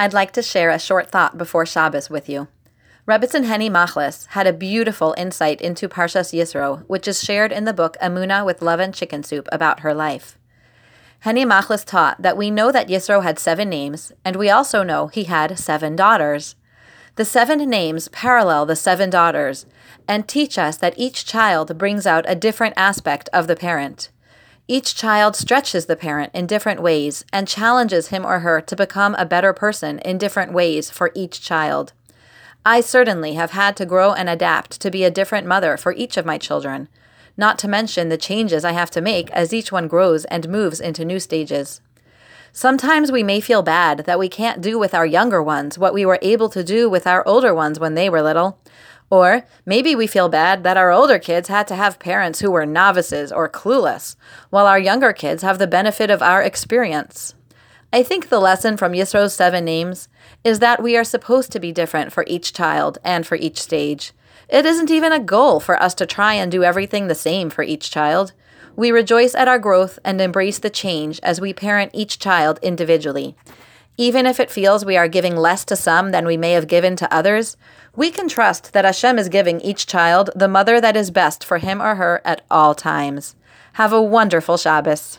I'd like to share a short thought before Shabbos with you. Rebbitzin Henny Machlis had a beautiful insight into Parshas Yisro, which is shared in the book Emunah with Love and Chicken Soup about her life. Henny Machlis taught that we know that Yisro had seven names, and we also know he had seven daughters. The seven names parallel the seven daughters and teach us that each child brings out a different aspect of the parent. Each child stretches the parent in different ways and challenges him or her to become a better person in different ways for each child. I certainly have had to grow and adapt to be a different mother for each of my children, not to mention the changes I have to make as each one grows and moves into new stages. Sometimes we may feel bad that we can't do with our younger ones what we were able to do with our older ones when they were little. Or maybe we feel bad that our older kids had to have parents who were novices or clueless, while our younger kids have the benefit of our experience. I think the lesson from Yisro's seven names is that we are supposed to be different for each child and for each stage. It isn't even a goal for us to try and do everything the same for each child. We rejoice at our growth and embrace the change as we parent each child individually. Even if it feels we are giving less to some than we may have given to others, we can trust that Hashem is giving each child the mother that is best for him or her at all times. Have a wonderful Shabbos.